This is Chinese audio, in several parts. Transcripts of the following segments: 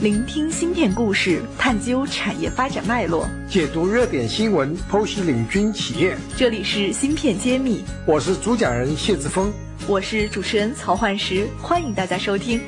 聆听芯片故事，探究产业发展脉络，解读热点新闻，剖析领军企业。这里是芯片揭秘，我是主讲人谢志峰，我是主持人曹焕石，欢迎大家收听。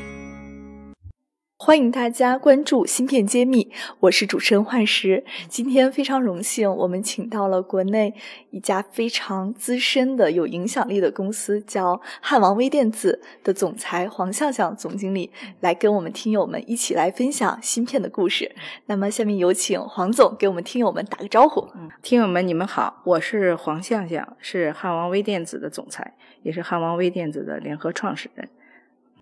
欢迎大家关注《芯片揭秘》，我是主持人幻石。今天非常荣幸，我们请到了国内一家非常资深的、有影响力的公司，叫汉王微电子的总裁黄向向总经理，来跟我们听友们一起来分享芯片的故事。那么，下面有请黄总给我们听友们打个招呼。嗯，听友们，你们好，我是黄向向，是汉王微电子的总裁，也是汉王微电子的联合创始人。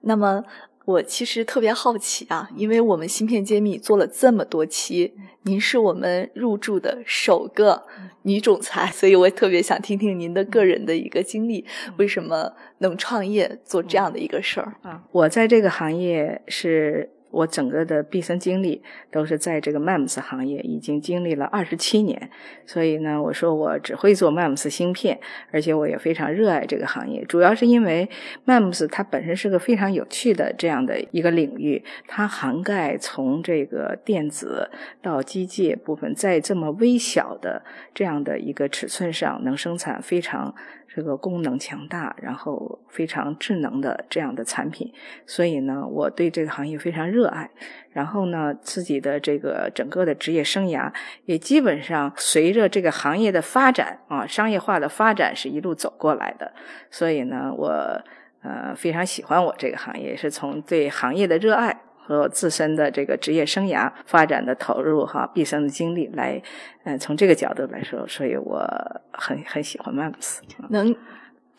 那么。我其实特别好奇啊，因为我们芯片揭秘做了这么多期，您是我们入驻的首个女总裁，所以我特别想听听您的个人的一个经历，为什么能创业做这样的一个事儿啊？我在这个行业是。我整个的毕生经历都是在这个 MEMS 行业，已经经历了二十七年。所以呢，我说我只会做 MEMS 芯片，而且我也非常热爱这个行业。主要是因为 MEMS 它本身是个非常有趣的这样的一个领域，它涵盖从这个电子到机械部分，在这么微小的这样的一个尺寸上，能生产非常。这个功能强大，然后非常智能的这样的产品，所以呢，我对这个行业非常热热爱。然后呢，自己的这个整个的职业生涯也基本上随着这个行业的发展啊，商业化的发展是一路走过来的。所以呢，我呃非常喜欢我这个行业，是从对行业的热爱。和自身的这个职业生涯发展的投入哈，毕生的精力来，嗯，从这个角度来说，所以我很很喜欢 MEMS。能。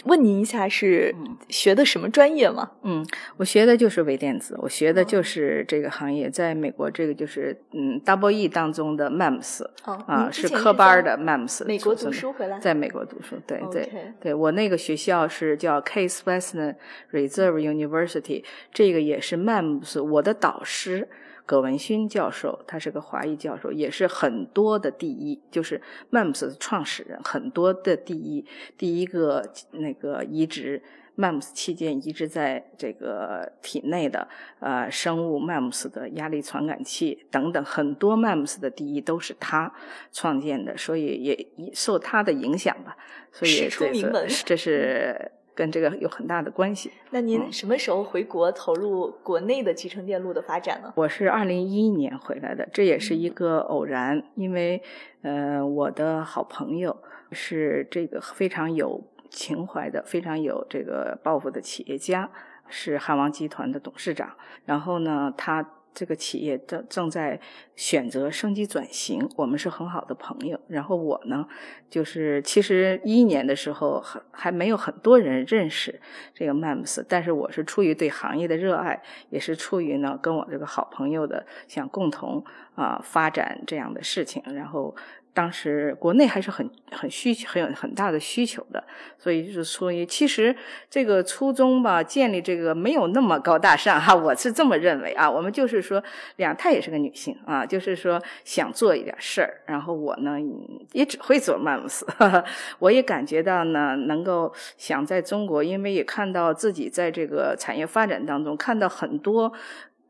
问您一下，是学的什么专业吗？嗯，我学的就是微电子，我学的就是这个行业，在美国这个就是嗯，Double E 当中的 MEMS，啊，是科班的 MEMS。美国读书回来，在美国读书，对对对，我那个学校是叫 Case Western Reserve University，这个也是 MEMS，我的导师。葛文勋教授，他是个华裔教授，也是很多的第一，就是 MEMS 的创始人，很多的第一，第一个那个移植 MEMS 器件移植在这个体内的呃生物 MEMS 的压力传感器等等，很多 MEMS 的第一都是他创建的，所以也受他的影响吧，所以这是这是。跟这个有很大的关系。那您什么时候回国投入国内的集成电路的发展呢？我是二零一一年回来的，这也是一个偶然，因为呃，我的好朋友是这个非常有情怀的、非常有这个抱负的企业家，是汉王集团的董事长。然后呢，他。这个企业正正在选择升级转型，我们是很好的朋友。然后我呢，就是其实一一年的时候还还没有很多人认识这个 MAMs，但是我是出于对行业的热爱，也是出于呢跟我这个好朋友的想共同啊发展这样的事情，然后。当时国内还是很很需求很有很大的需求的，所以就是说，其实这个初衷吧，建立这个没有那么高大上哈，我是这么认为啊。我们就是说，两太也是个女性啊，就是说想做一点事儿，然后我呢也只会做曼姆斯，我也感觉到呢，能够想在中国，因为也看到自己在这个产业发展当中看到很多。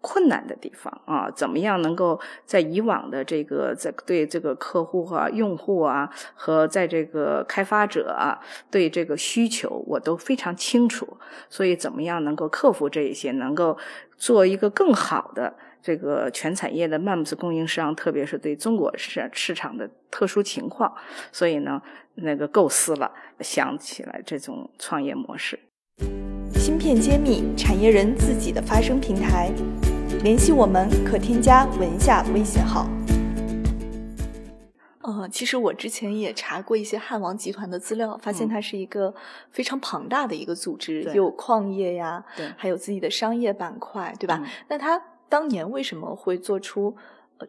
困难的地方啊，怎么样能够在以往的这个在对这个客户啊、用户啊和在这个开发者啊对这个需求，我都非常清楚。所以，怎么样能够克服这一些，能够做一个更好的这个全产业的 MEMS 供应商，特别是对中国市市场的特殊情况，所以呢，那个构思了，想起来这种创业模式。芯片揭秘，产业人自己的发声平台。联系我们可添加文下微信号。呃，其实我之前也查过一些汉王集团的资料，发现它是一个非常庞大的一个组织，有矿业呀，还有自己的商业板块，对吧？那它当年为什么会做出呃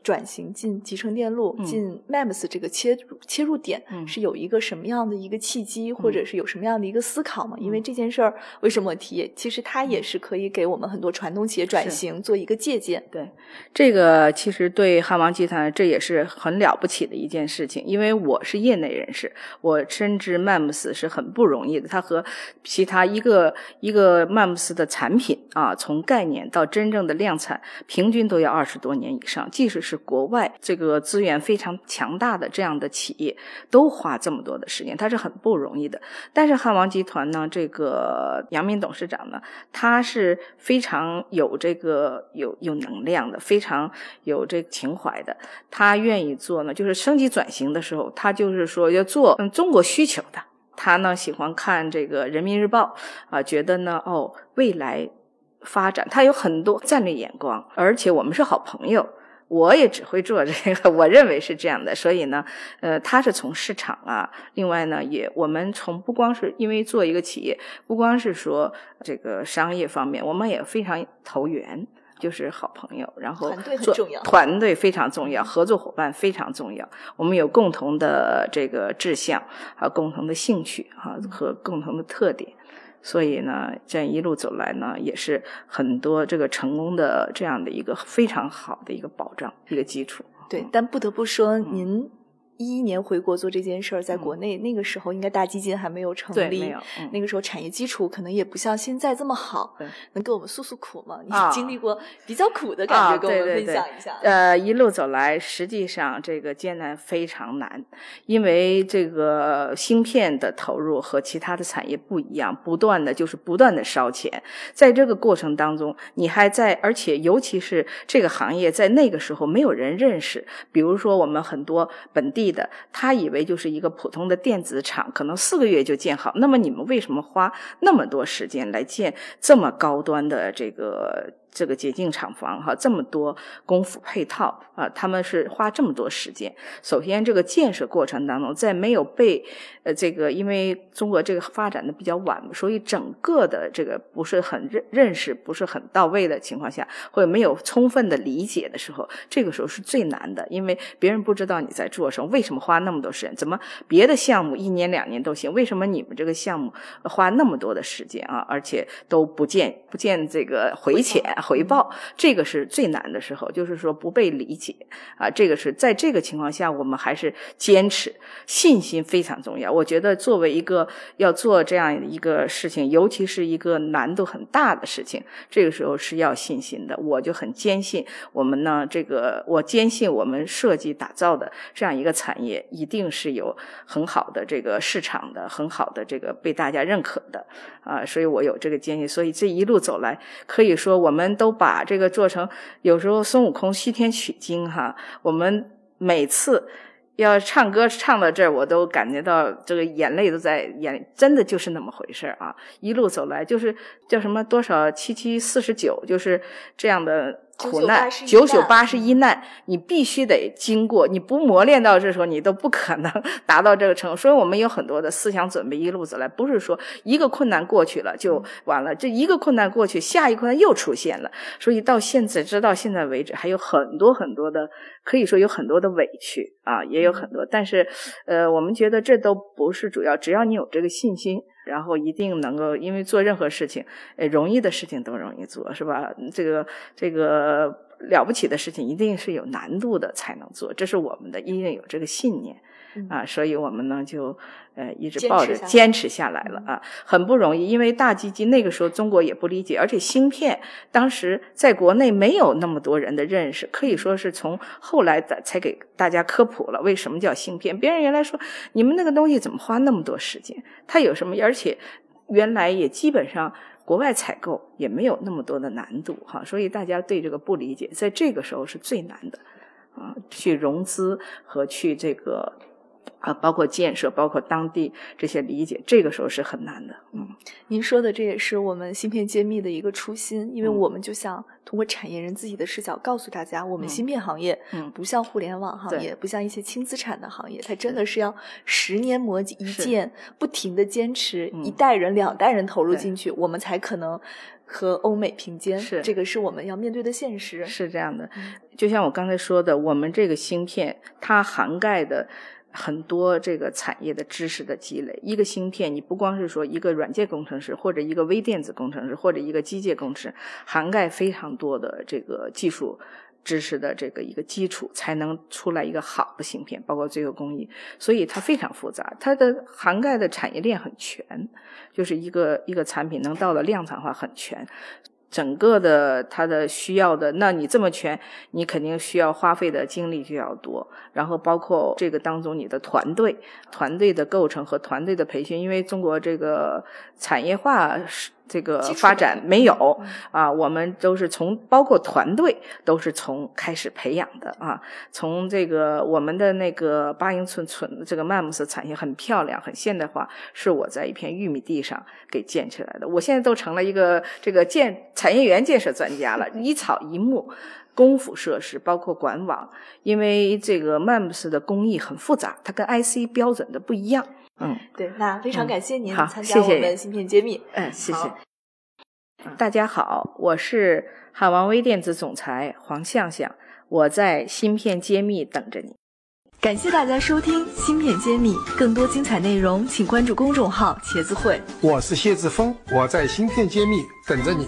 转型进集成电路、嗯进 MEMS 这个切入切入点，嗯是有一个什么样的一个契机，或者是有什么样的一个思考吗？因为嗯这件事儿为什么我提？其实它也是可以给我们很多传统企业转型做一个借鉴。对，这个其实对汉王集团这也是很了不起的一件事情，因为我是业内人士，我深知 MEMS 是很不容易的，它和其他一个一个 MEMS 的产品啊，从概念到真正的量产，平均都要二十多年以上。即使是国外这个资源非常强大的这样的企业，都花这么多的时间，它是很不容易的。但是汉王集团呢，这个杨明董事长呢，他是非常有这个有有能量的，非常有这个情怀的。他愿意做呢，就是升级转型的时候，他就是说要做嗯中国需求的。他呢喜欢看这个人民日报啊，觉得呢哦未来发展，他有很多战略眼光，而且我们是好朋友。我也只会做这个，我认为是这样的，所以呢，呃，他是从市场啊，另外呢，也我们从不光是因为做一个企业，不光是说这个商业方面，我们也非常投缘，就是好朋友，然后团队很重要团队非常重要，合作伙伴非常重要，我们有共同的这个志向，还有共同的兴趣啊和共同的特点。所以呢，这样一路走来呢，也是很多这个成功的这样的一个非常好的一个保障，一个基础。对，但不得不说，嗯您一一年回国做这件事儿，在国内那个时候应该大基金还没有成，立，没有，嗯那个时候产业基础可能也不像现在这么好对，能给我们诉诉苦吗？你啊经历过比较苦的感啊，觉，跟我们分享一下。呃，一路走来，实际上这个艰难非常难，因为这个芯片的投入和其他的产业不一样，不断的就是不断的烧钱，在这个过程当中，你还在，而且尤其是这个行业在那个时候没有人认识，比如说我们很多本地的，他以为就是一个普通的电子厂，可能四个月就建好，那么你们为什么花那么多时间来建这么高端的这个？这个洁净厂房哈，这么多功夫配套啊，他们是花这么多时间。首先，这个建设过程当中，在没有被呃这个，因为中国这个发展的比较晚，所以整个的这个不是很认认识不是很到位的情况下，或者没有充分的理解的时候，这个时候是最难的，因为别人不知道你在做什么，为什么花那么多时间？怎么别的项目一年两年都行，为什么你们这个项目花那么多的时间啊？而且都不见不见这个回钱。回报，这个是最难的时候，就是说不被理解啊。这个是在这个情况下，我们还是坚持，信心非常重要。我觉得作为一个要做这样一个事情，尤其是一个难度很大的事情，这个时候是要信心的。我就很坚信，我们呢，这个我坚信我们设计打造的这样一个产业，一定是有很好的这个市场的，很好的这个被大家认可的啊。所以我有这个坚信。所以这一路走来，可以说我们。都把这个做成，有时候孙悟空西天取经哈，我们每次要唱歌唱到这儿，我都感觉到这个眼泪都在眼，真的就是那么回事啊！一路走来，就是叫什么多少七七四十九，就是这样的。苦难九九八十一难，你必须得经过，你不磨练到这时候，你都不可能 达到这个程度。所以我们有很多的思想准备，一路走来，不是说一个困难过去了就完了，这一个困难过去，下一个困难又出现了。所以到现在，直到现在为止，还有很多很多的，可以说有很多的委屈啊，也有很多。但是，呃，我们觉得这都不是主要，只要你有这个信心。然后一定能够，因为做任何事情，呃，容易的事情都容易做，是吧？这个这个了不起的事情，一定是有难度的才能做，这是我们的，一定有这个信念。啊，所以我们呢就呃一直抱着坚持下来了啊，很不容易，因为大基金那个时候中国也不理解，而且芯片当时在国内没有那么多人的认识，可以说是从后来的才给大家科普了为什么叫芯片。别人原来说你们那个东西怎么花那么多时间？它有什么？而且原来也基本上国外采购也没有那么多的难度哈，所以大家对这个不理解，在这个时候是最难的啊，去融资和去这个。啊，包括建设，包括当地这些理解，这个时候是很难的。嗯，您说的这也是我们芯片揭秘的一个初心，因为我们就想通过产业人自己的视角告诉大家，我们芯片行业，嗯，不像互联网行业，不像一些轻资产的行业，它真的是要十年磨一剑，不停的坚持，一代人、两代人投入进去，我们才可能。和欧美平肩，是。这个是我们要面对的现实。是这样的，就像我刚才说的，我们这个芯片它涵盖的很多这个产业的知识的积累。一个芯片，你不光是说一个软件工程师，或者一个微电子工程师，或者一个机械工程师，涵盖非常多的这个技术。知识的这个一个基础，才能出来一个好的芯片，包括最后工艺，所以它非常复杂，它的涵盖的产业链很全，就是一个一个产品能到了量产化很全。整个的他的需要的，那你这么全，你肯定需要花费的精力就要多。然后包括这个当中你的团队、团队的构成和团队的培训，因为中国这个产业化是。这个发展没有啊，我们都是从包括团队都是从开始培养的啊，从这个我们的那个八英寸寸这个 MEMS 产业很漂亮很现代化，是我在一片玉米地上给建起来的。我现在都成了一个这个建产业园建设专家了，一草一木功夫设施包括管网，因为这个 MEMS 的工艺很复杂，它跟 IC 标准的不一样。嗯，对，那非常感谢您参加我们芯片揭秘。嗯，谢谢。大家好，我是海王微电子总裁黄向向，我在芯片揭秘等着你。感谢大家收听芯片揭秘，更多精彩内容请关注公众号“茄子会”。我是谢志峰，我在芯片揭秘等着你。